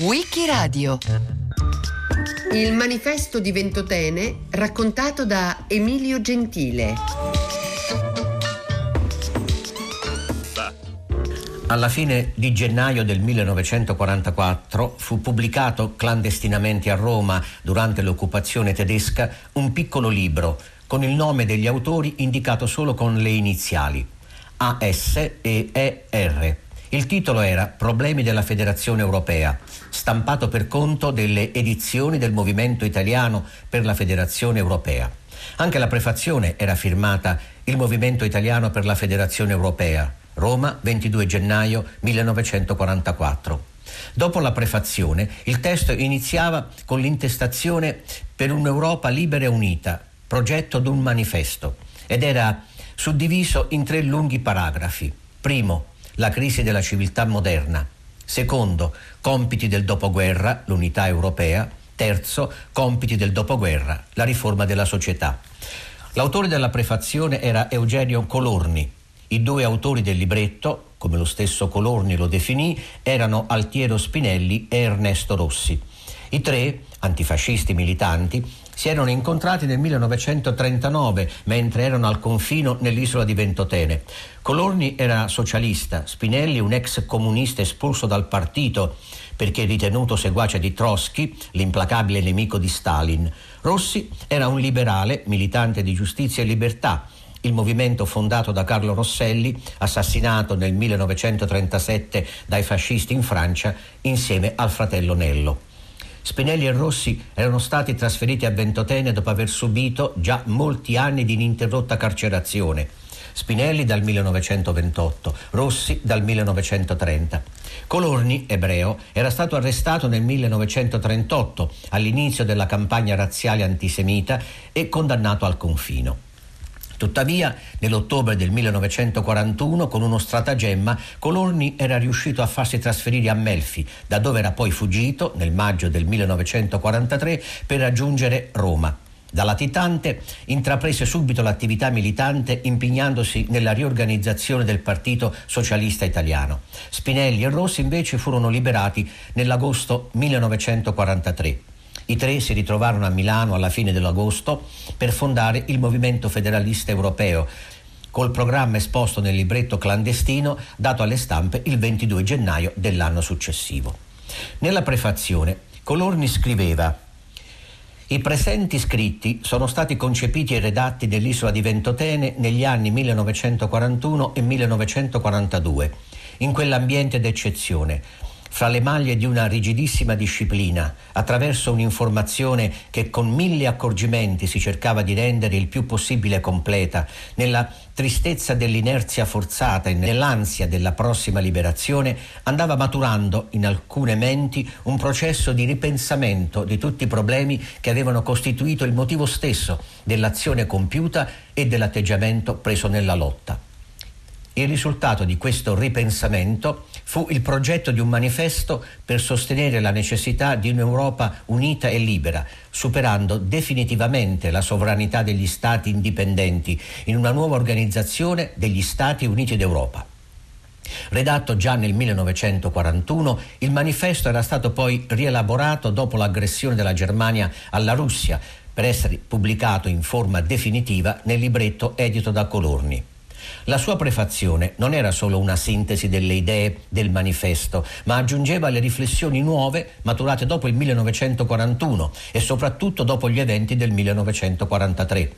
Wikiradio Il manifesto di Ventotene raccontato da Emilio Gentile Alla fine di gennaio del 1944 fu pubblicato clandestinamente a Roma, durante l'occupazione tedesca, un piccolo libro con il nome degli autori indicato solo con le iniziali AS e ER. Il titolo era Problemi della Federazione Europea, stampato per conto delle edizioni del Movimento Italiano per la Federazione Europea. Anche la prefazione era firmata Il Movimento Italiano per la Federazione Europea, Roma, 22 gennaio 1944. Dopo la prefazione, il testo iniziava con l'intestazione per un'Europa libera e unita, progetto d'un manifesto, ed era suddiviso in tre lunghi paragrafi. Primo, la crisi della civiltà moderna. Secondo, compiti del dopoguerra, l'unità europea. Terzo, compiti del dopoguerra, la riforma della società. L'autore della prefazione era Eugenio Colorni, i due autori del libretto, come lo stesso Colorni lo definì, erano Altiero Spinelli e Ernesto Rossi. I tre, antifascisti militanti, si erano incontrati nel 1939 mentre erano al confino nell'isola di Ventotene. Colorni era socialista, Spinelli un ex comunista espulso dal partito perché ritenuto seguace di Trotsky, l'implacabile nemico di Stalin. Rossi era un liberale, militante di giustizia e libertà il movimento fondato da Carlo Rosselli, assassinato nel 1937 dai fascisti in Francia insieme al fratello Nello. Spinelli e Rossi erano stati trasferiti a Ventotene dopo aver subito già molti anni di ininterrotta carcerazione. Spinelli dal 1928, Rossi dal 1930. Colorni, ebreo, era stato arrestato nel 1938, all'inizio della campagna razziale antisemita, e condannato al confino. Tuttavia, nell'ottobre del 1941, con uno stratagemma, Colorni era riuscito a farsi trasferire a Melfi, da dove era poi fuggito nel maggio del 1943 per raggiungere Roma. Da latitante intraprese subito l'attività militante impegnandosi nella riorganizzazione del Partito Socialista Italiano. Spinelli e Rossi invece furono liberati nell'agosto 1943. I tre si ritrovarono a Milano alla fine dell'agosto per fondare il Movimento Federalista Europeo, col programma esposto nel libretto clandestino dato alle stampe il 22 gennaio dell'anno successivo. Nella prefazione Colorni scriveva i presenti scritti sono stati concepiti e redatti nell'isola di Ventotene negli anni 1941 e 1942, in quell'ambiente d'eccezione, fra le maglie di una rigidissima disciplina, attraverso un'informazione che con mille accorgimenti si cercava di rendere il più possibile completa, nella tristezza dell'inerzia forzata e nell'ansia della prossima liberazione, andava maturando in alcune menti un processo di ripensamento di tutti i problemi che avevano costituito il motivo stesso dell'azione compiuta e dell'atteggiamento preso nella lotta. Il risultato di questo ripensamento fu il progetto di un manifesto per sostenere la necessità di un'Europa unita e libera, superando definitivamente la sovranità degli Stati indipendenti in una nuova organizzazione degli Stati Uniti d'Europa. Redatto già nel 1941, il manifesto era stato poi rielaborato dopo l'aggressione della Germania alla Russia per essere pubblicato in forma definitiva nel libretto edito da Colorni. La sua prefazione non era solo una sintesi delle idee del manifesto, ma aggiungeva le riflessioni nuove maturate dopo il 1941 e soprattutto dopo gli eventi del 1943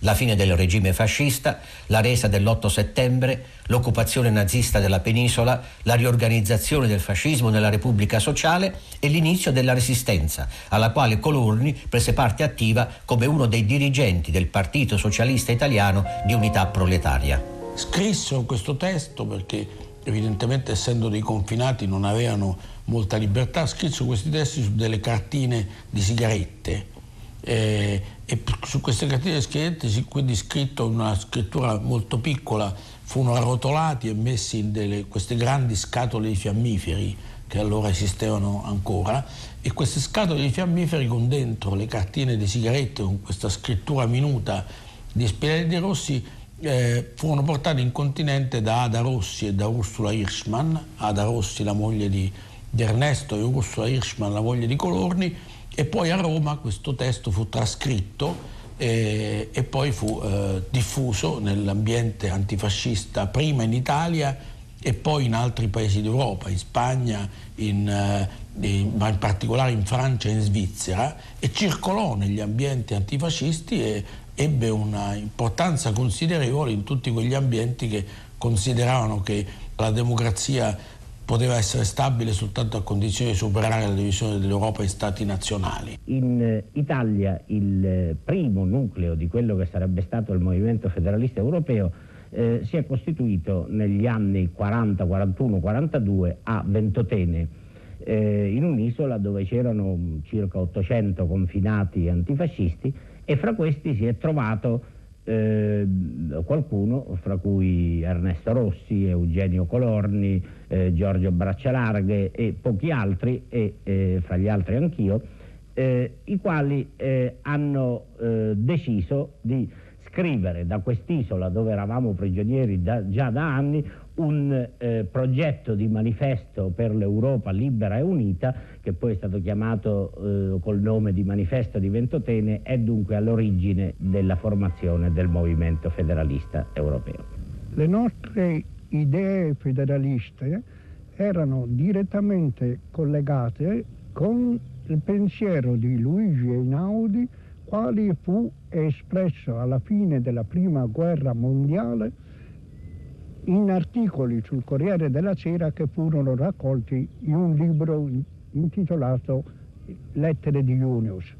la fine del regime fascista, la resa dell'8 settembre, l'occupazione nazista della penisola, la riorganizzazione del fascismo nella Repubblica Sociale e l'inizio della resistenza, alla quale Colorni prese parte attiva come uno dei dirigenti del Partito Socialista Italiano di Unità Proletaria scrissero questo testo perché evidentemente essendo dei confinati non avevano molta libertà, scrissero questi testi su delle cartine di sigarette. Eh, e su queste cartine di sigarette si quindi scritto una scrittura molto piccola furono arrotolati e messi in delle, queste grandi scatole di fiammiferi che allora esistevano ancora. E queste scatole di fiammiferi con dentro le cartine di sigarette con questa scrittura minuta di Spinelli di Rossi eh, furono portati in continente da Ada Rossi e da Ursula Hirschman, Ada Rossi la moglie di, di Ernesto e Ursula Hirschman la moglie di Colorni, e poi a Roma questo testo fu trascritto e, e poi fu eh, diffuso nell'ambiente antifascista prima in Italia e poi in altri paesi d'Europa, in Spagna, in, eh, in, ma in particolare in Francia e in Svizzera, e circolò negli ambienti antifascisti e ebbe una importanza considerevole in tutti quegli ambienti che consideravano che la democrazia poteva essere stabile soltanto a condizione di superare la divisione dell'Europa in stati nazionali. In eh, Italia il eh, primo nucleo di quello che sarebbe stato il movimento federalista europeo eh, si è costituito negli anni 40, 41, 42 a Ventotene, eh, in un'isola dove c'erano circa 800 confinati antifascisti e fra questi si è trovato eh, qualcuno, fra cui Ernesto Rossi, Eugenio Colorni, eh, Giorgio Braccialarghe e pochi altri, e eh, fra gli altri anch'io, eh, i quali eh, hanno eh, deciso di scrivere da quest'isola dove eravamo prigionieri da, già da anni un eh, progetto di manifesto per l'Europa libera e unita, che poi è stato chiamato eh, col nome di Manifesto di Ventotene, è dunque all'origine della formazione del movimento federalista europeo. Le nostre idee federaliste erano direttamente collegate con il pensiero di Luigi Einaudi, quale fu espresso alla fine della prima guerra mondiale in articoli sul Corriere della Sera che furono raccolti in un libro intitolato Lettere di Junius.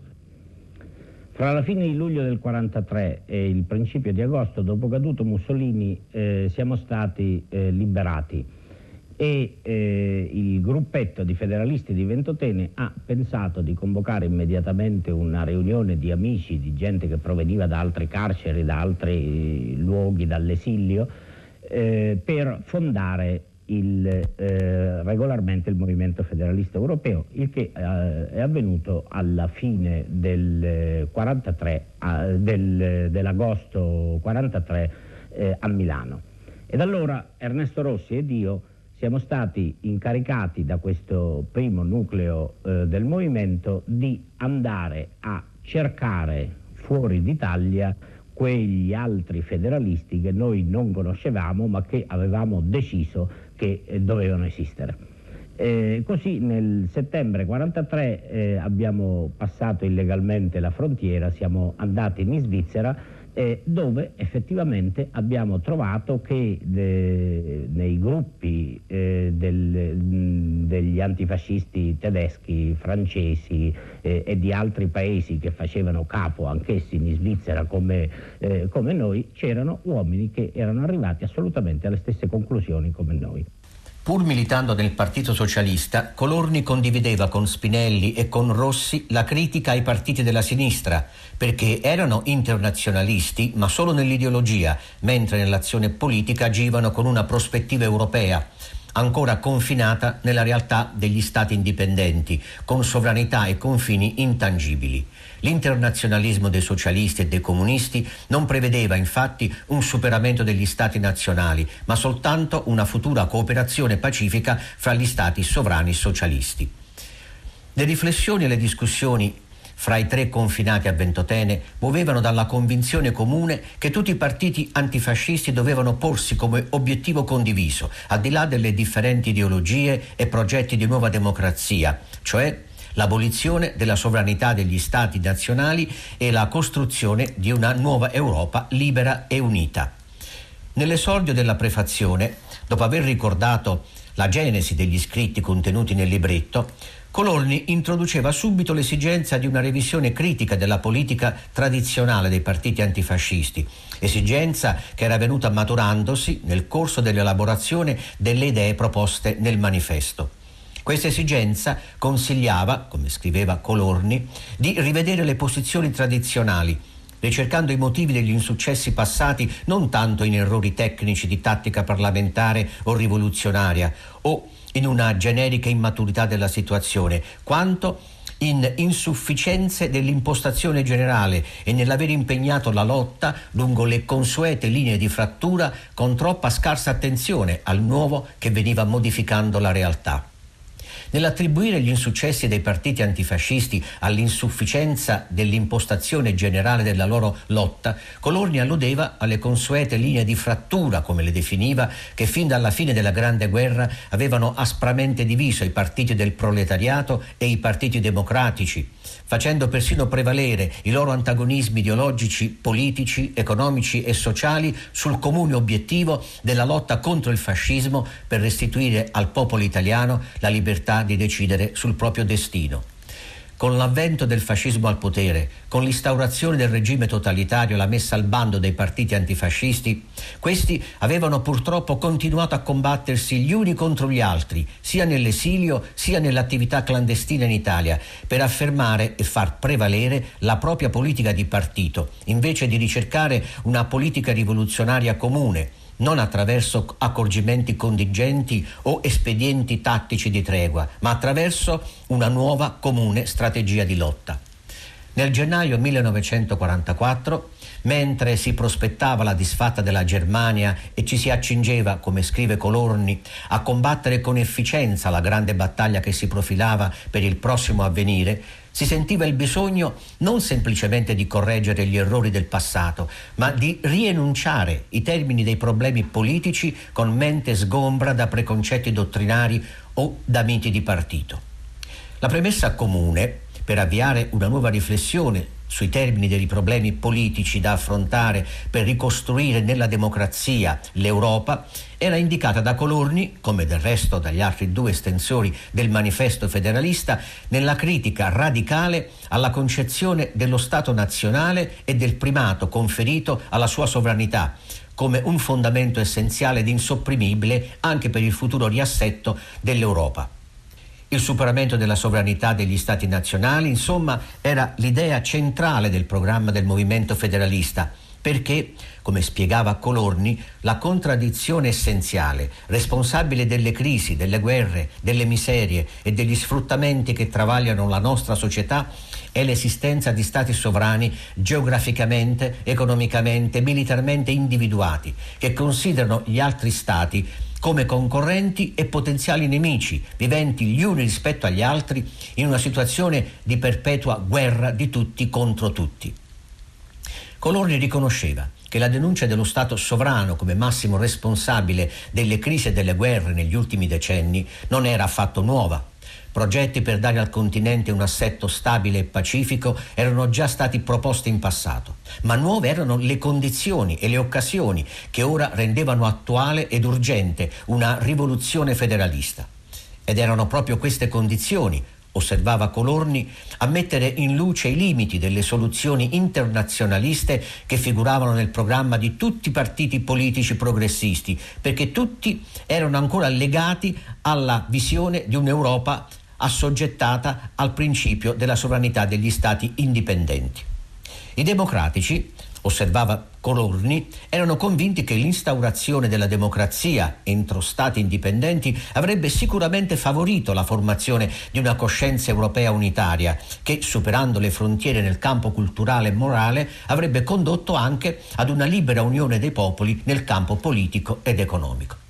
Fra la fine di luglio del 1943 e il principio di agosto, dopo caduto Mussolini, eh, siamo stati eh, liberati e eh, il gruppetto di federalisti di Ventotene ha pensato di convocare immediatamente una riunione di amici, di gente che proveniva da altre carceri, da altri luoghi, dall'esilio, eh, per fondare il, eh, regolarmente il movimento federalista europeo, il che eh, è avvenuto alla fine del 43, del, dell'agosto 43 eh, a Milano. Ed allora Ernesto Rossi ed io siamo stati incaricati da questo primo nucleo eh, del movimento di andare a cercare fuori d'Italia quegli altri federalisti che noi non conoscevamo ma che avevamo deciso che eh, dovevano esistere. Eh, così nel settembre 1943 eh, abbiamo passato illegalmente la frontiera, siamo andati in Svizzera eh, dove effettivamente abbiamo trovato che de, nei gruppi eh, del, degli antifascisti tedeschi, francesi eh, e di altri paesi che facevano capo anch'essi in Svizzera come, eh, come noi, c'erano uomini che erano arrivati assolutamente alle stesse conclusioni come noi. Pur militando nel Partito Socialista, Colorni condivideva con Spinelli e con Rossi la critica ai partiti della sinistra, perché erano internazionalisti ma solo nell'ideologia, mentre nell'azione politica agivano con una prospettiva europea ancora confinata nella realtà degli stati indipendenti, con sovranità e confini intangibili. L'internazionalismo dei socialisti e dei comunisti non prevedeva infatti un superamento degli stati nazionali, ma soltanto una futura cooperazione pacifica fra gli stati sovrani socialisti. Le riflessioni e le discussioni fra i tre confinati a Ventotene muovevano dalla convinzione comune che tutti i partiti antifascisti dovevano porsi come obiettivo condiviso, al di là delle differenti ideologie e progetti di nuova democrazia, cioè l'abolizione della sovranità degli stati nazionali e la costruzione di una nuova Europa libera e unita. Nell'esordio della prefazione, dopo aver ricordato la genesi degli scritti contenuti nel libretto, Colorni introduceva subito l'esigenza di una revisione critica della politica tradizionale dei partiti antifascisti, esigenza che era venuta maturandosi nel corso dell'elaborazione delle idee proposte nel manifesto. Questa esigenza consigliava, come scriveva Colorni, di rivedere le posizioni tradizionali, ricercando i motivi degli insuccessi passati non tanto in errori tecnici di tattica parlamentare o rivoluzionaria o in una generica immaturità della situazione, quanto in insufficienze dell'impostazione generale e nell'aver impegnato la lotta lungo le consuete linee di frattura con troppa scarsa attenzione al nuovo che veniva modificando la realtà. Nell'attribuire gli insuccessi dei partiti antifascisti all'insufficienza dell'impostazione generale della loro lotta, Colorni alludeva alle consuete linee di frattura, come le definiva, che fin dalla fine della Grande Guerra avevano aspramente diviso i partiti del proletariato e i partiti democratici, facendo persino prevalere i loro antagonismi ideologici, politici, economici e sociali sul comune obiettivo della lotta contro il fascismo per restituire al popolo italiano la libertà di decidere sul proprio destino. Con l'avvento del fascismo al potere, con l'instaurazione del regime totalitario e la messa al bando dei partiti antifascisti, questi avevano purtroppo continuato a combattersi gli uni contro gli altri, sia nell'esilio sia nell'attività clandestina in Italia, per affermare e far prevalere la propria politica di partito, invece di ricercare una politica rivoluzionaria comune non attraverso accorgimenti contingenti o espedienti tattici di tregua, ma attraverso una nuova comune strategia di lotta. Nel gennaio 1944, mentre si prospettava la disfatta della Germania e ci si accingeva, come scrive Colorni, a combattere con efficienza la grande battaglia che si profilava per il prossimo avvenire, si sentiva il bisogno non semplicemente di correggere gli errori del passato, ma di rienunciare i termini dei problemi politici con mente sgombra da preconcetti dottrinari o da miti di partito. La premessa comune per avviare una nuova riflessione sui termini dei problemi politici da affrontare per ricostruire nella democrazia l'Europa era indicata da Colorni, come del resto dagli altri due estensori del manifesto federalista, nella critica radicale alla concezione dello Stato nazionale e del primato conferito alla sua sovranità come un fondamento essenziale ed insopprimibile anche per il futuro riassetto dell'Europa. Il superamento della sovranità degli Stati nazionali, insomma, era l'idea centrale del programma del movimento federalista, perché, come spiegava Colorni, la contraddizione essenziale, responsabile delle crisi, delle guerre, delle miserie e degli sfruttamenti che travagliano la nostra società, è l'esistenza di stati sovrani geograficamente, economicamente, militarmente individuati, che considerano gli altri stati come concorrenti e potenziali nemici, viventi gli uni rispetto agli altri in una situazione di perpetua guerra di tutti contro tutti. Colorni riconosceva che la denuncia dello Stato sovrano come massimo responsabile delle crisi e delle guerre negli ultimi decenni non era affatto nuova Progetti per dare al continente un assetto stabile e pacifico erano già stati proposti in passato, ma nuove erano le condizioni e le occasioni che ora rendevano attuale ed urgente una rivoluzione federalista. Ed erano proprio queste condizioni, osservava Colorni, a mettere in luce i limiti delle soluzioni internazionaliste che figuravano nel programma di tutti i partiti politici progressisti, perché tutti erano ancora legati alla visione di un'Europa assoggettata al principio della sovranità degli stati indipendenti. I democratici, osservava Colorni, erano convinti che l'instaurazione della democrazia entro stati indipendenti avrebbe sicuramente favorito la formazione di una coscienza europea unitaria che, superando le frontiere nel campo culturale e morale, avrebbe condotto anche ad una libera unione dei popoli nel campo politico ed economico.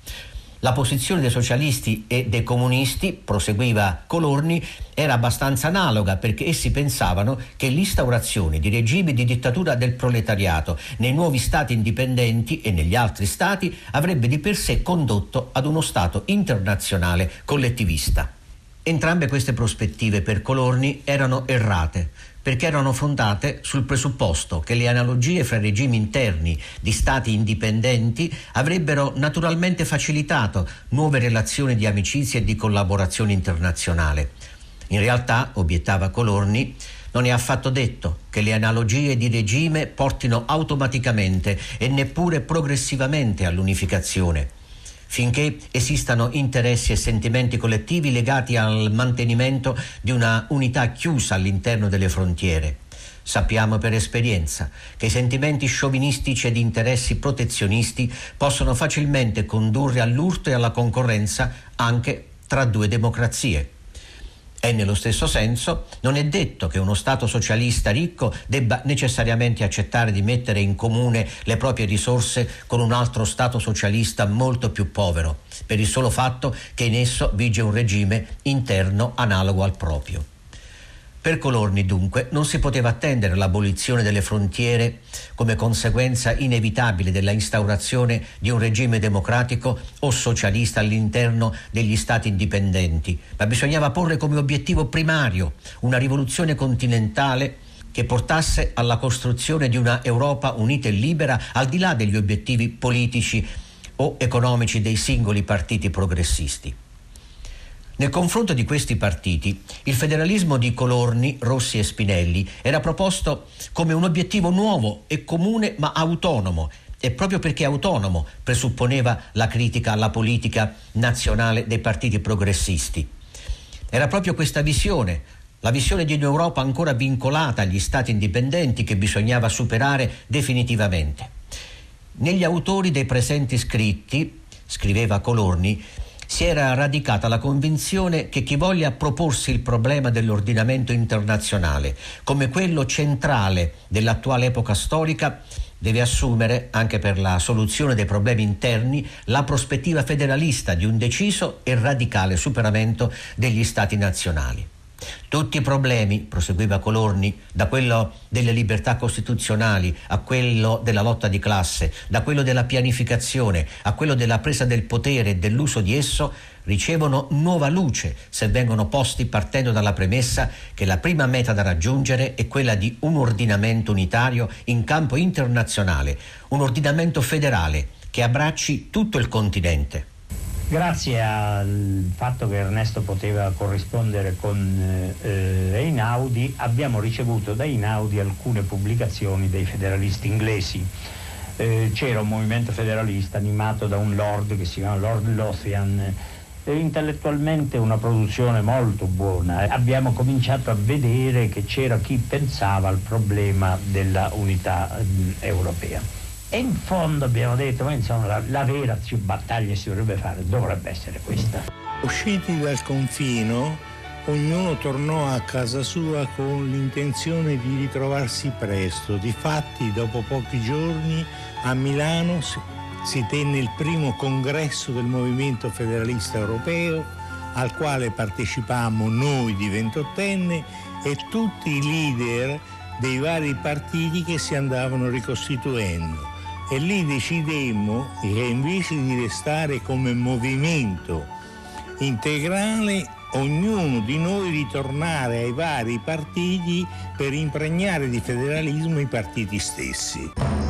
La posizione dei socialisti e dei comunisti, proseguiva Colorni, era abbastanza analoga perché essi pensavano che l'instaurazione di regimi di dittatura del proletariato nei nuovi stati indipendenti e negli altri stati avrebbe di per sé condotto ad uno Stato internazionale collettivista. Entrambe queste prospettive per Colorni erano errate perché erano fondate sul presupposto che le analogie fra regimi interni di stati indipendenti avrebbero naturalmente facilitato nuove relazioni di amicizia e di collaborazione internazionale. In realtà, obiettava Colorni, non è affatto detto che le analogie di regime portino automaticamente e neppure progressivamente all'unificazione finché esistano interessi e sentimenti collettivi legati al mantenimento di una unità chiusa all'interno delle frontiere. Sappiamo per esperienza che i sentimenti sciovinistici ed interessi protezionisti possono facilmente condurre all'urto e alla concorrenza anche tra due democrazie. E nello stesso senso non è detto che uno Stato socialista ricco debba necessariamente accettare di mettere in comune le proprie risorse con un altro Stato socialista molto più povero, per il solo fatto che in esso vige un regime interno analogo al proprio. Per Colorni dunque non si poteva attendere l'abolizione delle frontiere come conseguenza inevitabile della instaurazione di un regime democratico o socialista all'interno degli stati indipendenti, ma bisognava porre come obiettivo primario una rivoluzione continentale che portasse alla costruzione di una Europa unita e libera al di là degli obiettivi politici o economici dei singoli partiti progressisti. Nel confronto di questi partiti, il federalismo di Colorni, Rossi e Spinelli era proposto come un obiettivo nuovo e comune ma autonomo e proprio perché autonomo presupponeva la critica alla politica nazionale dei partiti progressisti. Era proprio questa visione, la visione di un'Europa ancora vincolata agli stati indipendenti che bisognava superare definitivamente. Negli autori dei presenti scritti, scriveva Colorni, si era radicata la convinzione che chi voglia proporsi il problema dell'ordinamento internazionale come quello centrale dell'attuale epoca storica deve assumere, anche per la soluzione dei problemi interni, la prospettiva federalista di un deciso e radicale superamento degli Stati nazionali. Tutti i problemi, proseguiva Colorni, da quello delle libertà costituzionali a quello della lotta di classe, da quello della pianificazione a quello della presa del potere e dell'uso di esso, ricevono nuova luce se vengono posti partendo dalla premessa che la prima meta da raggiungere è quella di un ordinamento unitario in campo internazionale, un ordinamento federale che abbracci tutto il continente. Grazie al fatto che Ernesto poteva corrispondere con eh, Einaudi, abbiamo ricevuto da Einaudi alcune pubblicazioni dei federalisti inglesi. Eh, c'era un movimento federalista animato da un lord che si chiama Lord Lothian, eh, intellettualmente una produzione molto buona. Abbiamo cominciato a vedere che c'era chi pensava al problema della unità mm, europea. E in fondo abbiamo detto, ma insomma la, la vera battaglia si dovrebbe fare, dovrebbe essere questa. Usciti dal confino, ognuno tornò a casa sua con l'intenzione di ritrovarsi presto. Difatti, dopo pochi giorni, a Milano si, si tenne il primo congresso del Movimento Federalista Europeo, al quale partecipammo noi di ventottenne e tutti i leader dei vari partiti che si andavano ricostituendo e lì decidemmo che invece di restare come movimento integrale ognuno di noi ritornare ai vari partiti per impregnare di federalismo i partiti stessi.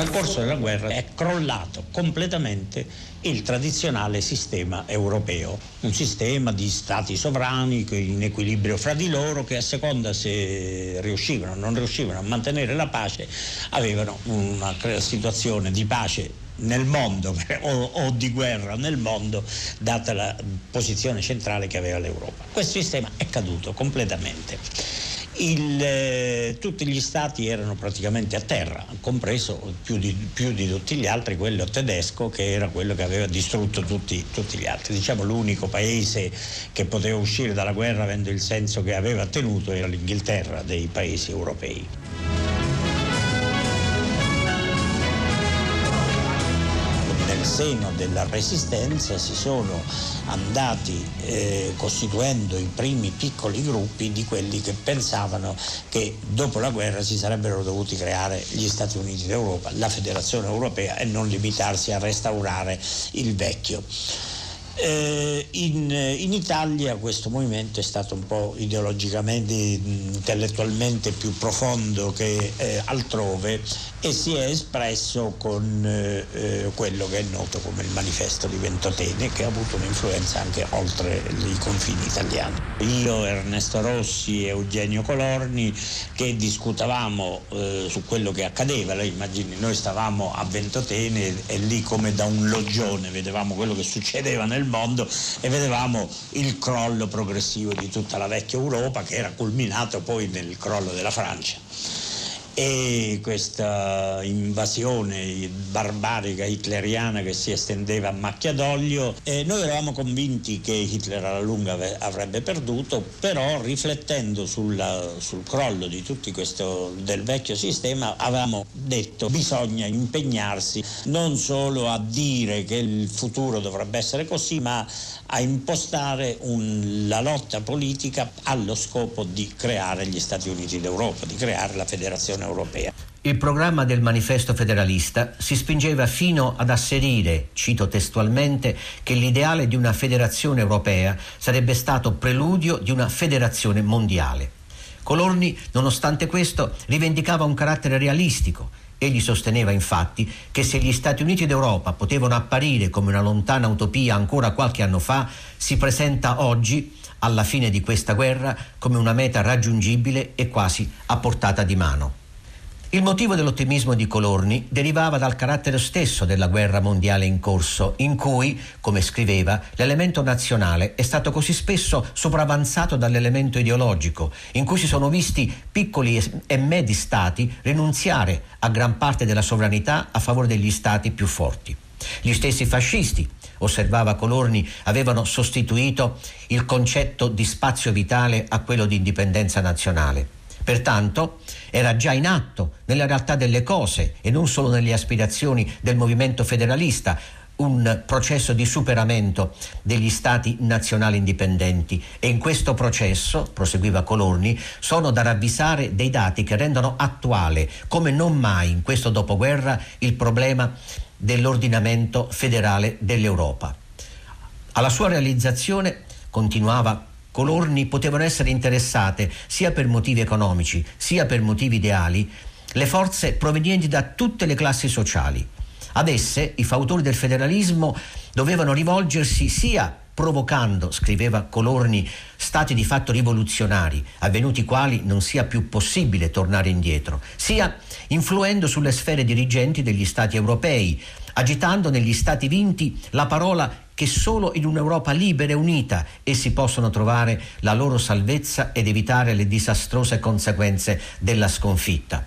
Nel corso della guerra è crollato completamente il tradizionale sistema europeo, un sistema di stati sovrani in equilibrio fra di loro che a seconda se riuscivano o non riuscivano a mantenere la pace avevano una situazione di pace nel mondo o, di guerra nel mondo data la posizione centrale che aveva l'Europa. Questo sistema è caduto completamente il, eh, tutti gli stati erano praticamente a terra, compreso più di, più di, tutti gli altri quello tedesco che era quello che aveva distrutto tutti, tutti gli altri. Diciamo l'unico paese che poteva uscire dalla guerra avendo il senso che aveva tenuto era l'Inghilterra dei paesi europei. Seno della resistenza si sono andati eh, costituendo i primi piccoli gruppi di quelli che pensavano che dopo la guerra si sarebbero dovuti creare gli Stati Uniti d'Europa, la Federazione Europea e non limitarsi a restaurare il vecchio. Eh, in, in, Italia questo movimento è stato un po' ideologicamente, intellettualmente più profondo che eh, altrove e si è espresso con eh, eh, quello che è noto come il manifesto di Ventotene che ha avuto un'influenza anche oltre i confini italiani. Io, Ernesto Rossi e Eugenio Colorni che discutavamo eh, su quello che accadeva, lei immagini noi stavamo a Ventotene e lì come da un loggione vedevamo quello che succedeva nel mondo e vedevamo il crollo progressivo di tutta la vecchia Europa che era culminato poi nel crollo della Francia e questa invasione barbarica hitleriana che si estendeva a macchia d'olio. E noi eravamo convinti che Hitler alla lunga avrebbe perduto, però riflettendo sulla, sul crollo di tutti questo del vecchio sistema avevamo detto bisogna impegnarsi non solo a dire che il futuro dovrebbe essere così, ma a impostare un, la lotta politica allo scopo di creare gli Stati Uniti d'Europa, di creare la Federazione Europea. Il programma del manifesto federalista si spingeva fino ad asserire, cito testualmente, che l'ideale di una federazione europea sarebbe stato preludio di una federazione mondiale. Colorni, nonostante questo, rivendicava un carattere realistico. Egli sosteneva infatti che se gli Stati Uniti d'Europa potevano apparire come una lontana utopia ancora qualche anno fa, si presenta oggi, alla fine di questa guerra, come una meta raggiungibile e quasi a portata di mano. Il motivo dell'ottimismo di Colorni derivava dal carattere stesso della guerra mondiale in corso, in cui, come scriveva, l'elemento nazionale è stato così spesso sopravanzato dall'elemento ideologico, in cui si sono visti piccoli e medi stati rinunziare a gran parte della sovranità a favore degli stati più forti. Gli stessi fascisti, osservava Colorni, avevano sostituito il concetto di spazio vitale a quello di indipendenza nazionale. Pertanto era già in atto nella realtà delle cose e non solo nelle aspirazioni del movimento federalista un processo di superamento degli stati nazionali indipendenti e in questo processo, proseguiva Colorni, sono da ravvisare dei dati che rendono attuale come non mai in questo dopoguerra il problema dell'ordinamento federale dell'Europa. Alla sua realizzazione, continuava Colorni potevano essere interessate sia per motivi economici sia per motivi ideali le forze provenienti da tutte le classi sociali. Ad esse i fautori del federalismo dovevano rivolgersi sia provocando, scriveva Colorni, stati di fatto rivoluzionari, avvenuti quali non sia più possibile tornare indietro, sia influendo sulle sfere dirigenti degli stati europei, agitando negli stati vinti la parola che solo in un'Europa libera e unita essi possono trovare la loro salvezza ed evitare le disastrose conseguenze della sconfitta.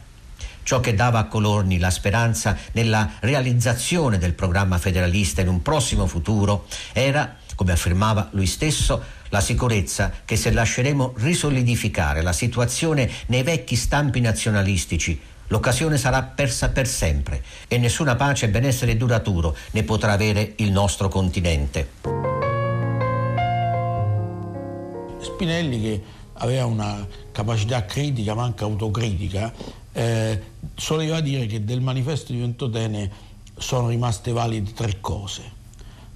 Ciò che dava a Colorni la speranza nella realizzazione del programma federalista in un prossimo futuro era, come affermava lui stesso, la sicurezza che se lasceremo risolidificare la situazione nei vecchi stampi nazionalistici L'occasione sarà persa per sempre e nessuna pace e benessere duraturo ne potrà avere il nostro continente. Spinelli che aveva una capacità critica ma anche autocritica eh, soleva dire che del manifesto di Ventotene sono rimaste valide tre cose.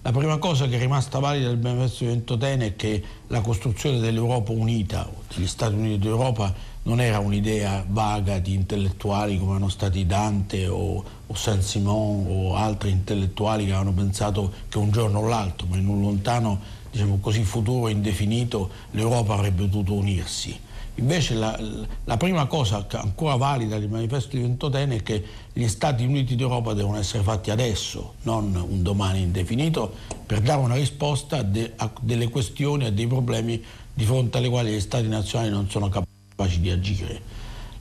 La prima cosa che è rimasta valida del manifesto di Ventotene è che la costruzione dell'Europa unita, degli Stati Uniti d'Europa, non era un'idea vaga di intellettuali come erano stati Dante o, o Saint-Simon o altri intellettuali che avevano pensato che un giorno o l'altro, ma in un lontano diciamo così, futuro indefinito, l'Europa avrebbe potuto unirsi. Invece la, la, prima cosa ancora valida del manifesto di Ventotene è che gli Stati Uniti d'Europa devono essere fatti adesso, non un domani indefinito, per dare una risposta a, de, a delle questioni, a dei problemi di fronte alle quali gli Stati nazionali non sono capaci di agire.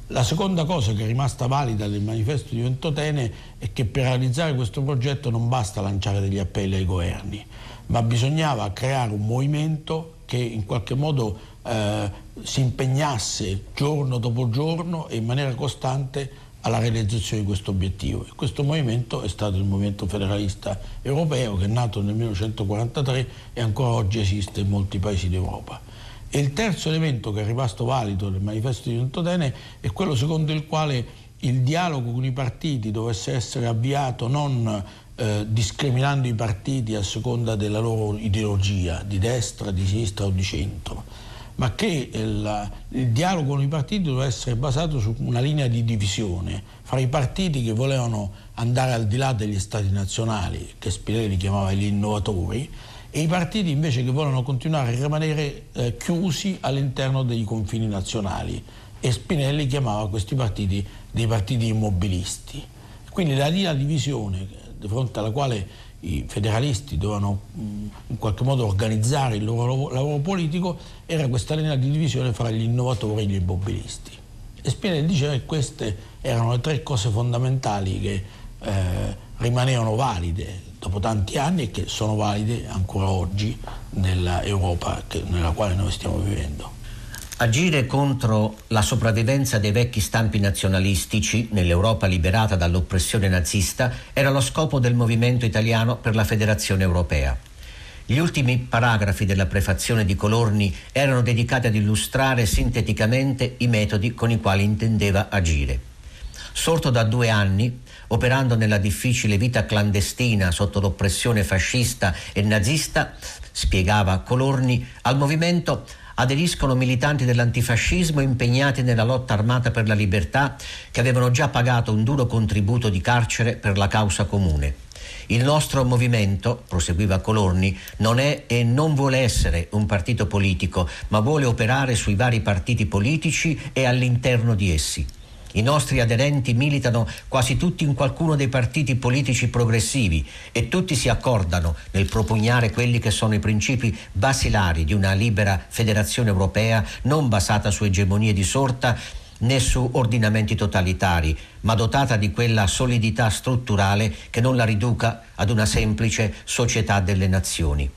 La seconda cosa che è rimasta valida del manifesto di Ventotene è che per realizzare questo progetto non basta lanciare degli appelli ai governi, ma bisognava creare un movimento che in qualche modo eh, si impegnasse giorno dopo giorno e in maniera costante alla realizzazione di questo obiettivo. E questo movimento è stato il Movimento Federalista Europeo che è nato nel 1943 e ancora oggi esiste in molti paesi d'Europa. E il terzo elemento che è rimasto valido nel manifesto di Ventotene è quello secondo il quale il dialogo con i partiti dovesse essere avviato non eh, discriminando i partiti a seconda della loro ideologia, di destra, di sinistra o di centro, ma che il, il dialogo con i partiti doveva essere basato su una linea di divisione fra i partiti che volevano andare al di là degli stati nazionali, che Spinelli chiamava gli innovatori, e i partiti invece che vogliono continuare a rimanere eh, chiusi all'interno dei confini nazionali e Spinelli chiamava questi partiti dei partiti immobilisti. Quindi la linea di divisione di fronte alla quale i federalisti dovevano mh, in qualche modo organizzare il loro lavoro politico era questa linea di divisione fra gli innovatori e gli immobilisti. E Spinelli diceva che queste erano le tre cose fondamentali che eh, rimanevano valide dopo tanti anni e che sono valide ancora oggi nell'Europa nella quale noi stiamo vivendo. Agire contro la sopravvivenza dei vecchi stampi nazionalistici nell'Europa liberata dall'oppressione nazista era lo scopo del movimento italiano per la federazione europea. Gli ultimi paragrafi della prefazione di Colorni erano dedicati ad illustrare sinteticamente i metodi con i quali intendeva agire. Sorto da due anni, operando nella difficile vita clandestina sotto l'oppressione fascista e nazista, spiegava Colorni, al movimento aderiscono militanti dell'antifascismo impegnati nella lotta armata per la libertà che avevano già pagato un duro contributo di carcere per la causa comune. Il nostro movimento, proseguiva Colorni, non è e non vuole essere un partito politico, ma vuole operare sui vari partiti politici e all'interno di essi. I nostri aderenti militano quasi tutti in qualcuno dei partiti politici progressivi e tutti si accordano nel propugnare quelli che sono i principi basilari di una libera federazione europea non basata su egemonie di sorta né su ordinamenti totalitari, ma dotata di quella solidità strutturale che non la riduca ad una semplice società delle nazioni.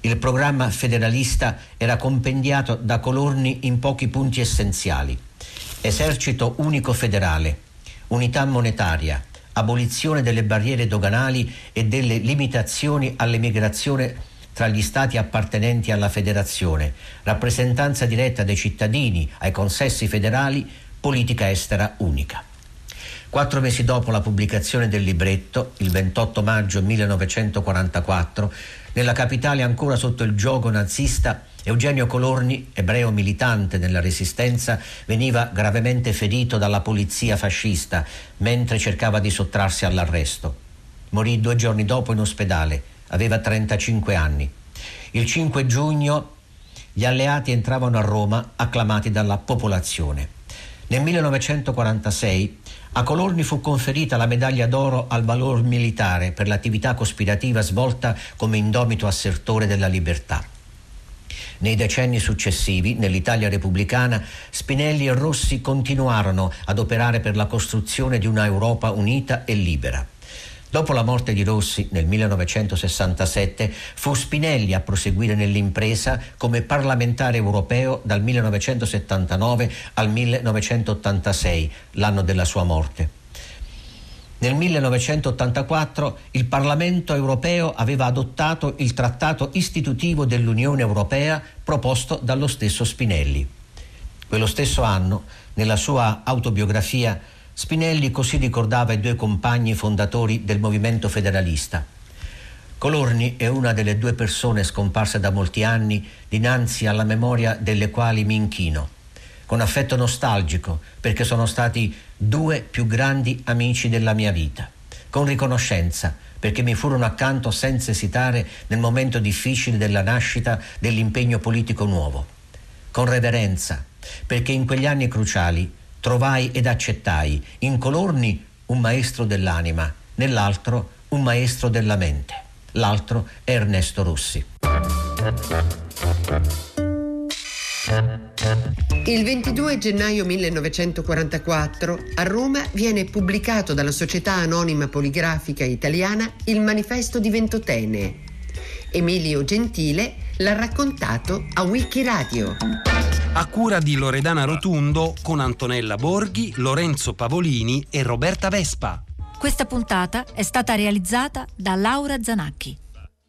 Il programma federalista era compendiato da Colorni in pochi punti essenziali esercito unico federale, unità monetaria, abolizione delle barriere doganali e delle limitazioni all'emigrazione tra gli stati appartenenti alla federazione, rappresentanza diretta dei cittadini ai consessi federali, politica estera unica. Quattro mesi dopo la pubblicazione del libretto, il 28 maggio 1944, nella capitale ancora sotto il gioco nazista, Eugenio Colorni, ebreo militante nella Resistenza, veniva gravemente ferito dalla polizia fascista mentre cercava di sottrarsi all'arresto. Morì due giorni dopo in ospedale, aveva 35 anni. Il 5 giugno gli alleati entravano a Roma acclamati dalla popolazione. Nel 1946 a Colorni fu conferita la medaglia d'oro al valor militare per l'attività cospirativa svolta come indomito assertore della libertà. Nei decenni successivi, nell'Italia repubblicana, Spinelli e Rossi continuarono ad operare per la costruzione di una Europa unita e libera. Dopo la morte di Rossi nel 1967 fu Spinelli a proseguire nell'impresa come parlamentare europeo dal 1979 al 1986, l'anno della sua morte. Nel 1984 il Parlamento europeo aveva adottato il trattato istitutivo dell'Unione Europea proposto dallo stesso Spinelli. Quello stesso anno, nella sua autobiografia, Spinelli così ricordava i due compagni fondatori del movimento federalista. Colorni è una delle due persone scomparse da molti anni dinanzi alla memoria delle quali mi inchino con affetto nostalgico, perché sono stati due più grandi amici della mia vita, con riconoscenza, perché mi furono accanto senza esitare nel momento difficile della nascita dell'impegno politico nuovo, con reverenza, perché in quegli anni cruciali trovai ed accettai in Colorni un maestro dell'anima, nell'altro un maestro della mente. L'altro è Ernesto Rossi. Il 22 gennaio 1944 a Roma viene pubblicato dalla Società Anonima Poligrafica Italiana il Manifesto di Ventotene. Emilio Gentile l'ha raccontato a Wikiradio. A cura di Loredana Rotundo con Antonella Borghi, Lorenzo Pavolini e Roberta Vespa. Questa puntata è stata realizzata da Laura Zanacchi.